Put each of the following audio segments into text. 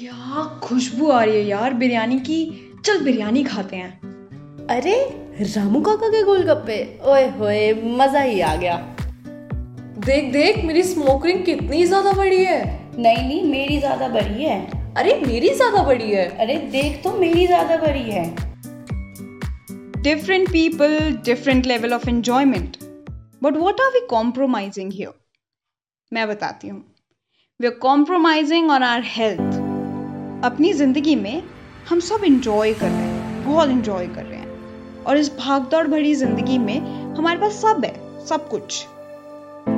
क्या खुशबू आ रही है यार बिरयानी की। चल बिरयानी खाते हैं। अरे रामू काका के गोलगप्पे। ओए होए मज़ा ही आ गया। देख देख मेरी स्मोक रिंग कितनी ज़्यादा बड़ी है। नहीं नहीं मेरी ज़्यादा बड़ी है। अरे मेरी ज़्यादा बड़ी है। अरे देख तो मेरी ज़्यादा बड़ी है। Different people different level of enjoyment. But what are we compromising here? मैं बताती हूँ। We are compromising on our health अपनी ज़िंदगी में हम सब इंजॉय कर रहे हैं, बहुत इंजॉय कर रहे हैं। और इस भागदौड़ भरी ज़िंदगी में हमारे पास सब है, सब कुछ।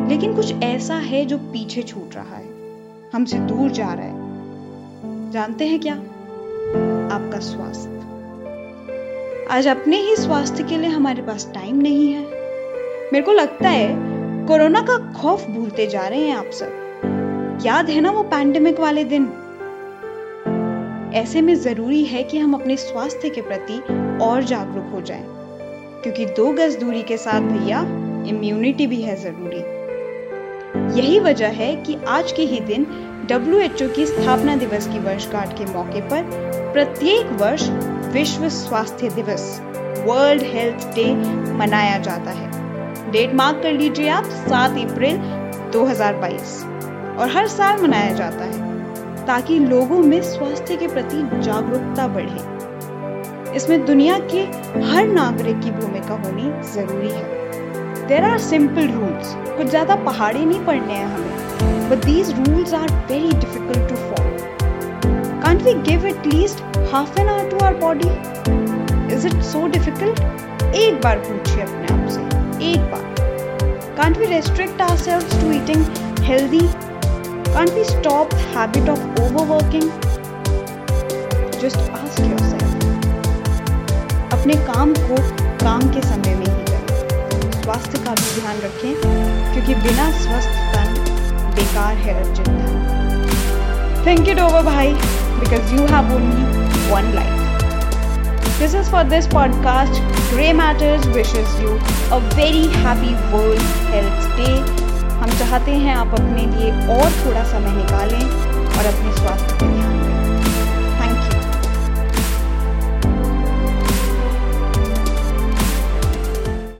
लेकिन कुछ ऐसा है जो पीछे छूट रहा है, हमसे दूर जा रहा है। जानते हैं क्या? आपका स्वास्थ्य। आज अपने ही स्वास्थ्य के लिए हमारे पास टाइम नहीं है। मेरे को लगता है, कोरोना का खौफ भूलते जा रहे हैं आप सब। याद है ना वो पैंडेमिक वाले दिन? ऐसे में ज़रूरी है कि हम अपने स्वास्थ्य के प्रति और जागरूक हो जाएँ, क्योंकि दो गज दूरी के साथ भैया इम्यूनिटी भी है ज़रूरी। यही वजह है कि आज के ही दिन डब्ल्यू की स्थापना दिवस की वर्षगांठ के मौके पर प्रत्येक वर्ष विश्व स्वास्थ्य दिवस वर्ल्ड हेल्थ डे मनाया जाता है। डेट मार्क कर लीजिए आप सात अप्रैल 2022 और हर साल मनाया जाता है। ताकि लोगों में स्वास्थ्य के प्रति जागरूकता बढ़े। इसमें दुनिया के हर नागरिक की भूमिका होनी ज़रूरी है। देर आर सिंपल रूल्स कुछ ज़्यादा पहाड़ी नहीं पढ़ने हैं हमें but these rules are very difficult to follow can't we give at least half an hour to our body is it so difficult एक बार पूछिए अपने आप से, एक बार। Can't we restrict our selves to eating healthy Can't we stop the habit of overworking? Just ask yourself. अपने काम को काम के समय में ही करें स्वास्थ्य का भी ध्यान रखें, क्योंकि बिना स्वस्थ तन बेकार है अर्जुन थिंक इट ओवर भाई because you have only one life this is for this podcast Grey Matters wishes you a very happy World Health Day हम चाहते हैं आप अपने लिए और थोड़ा समय निकालें और अपने स्वास्थ्य पर ध्यान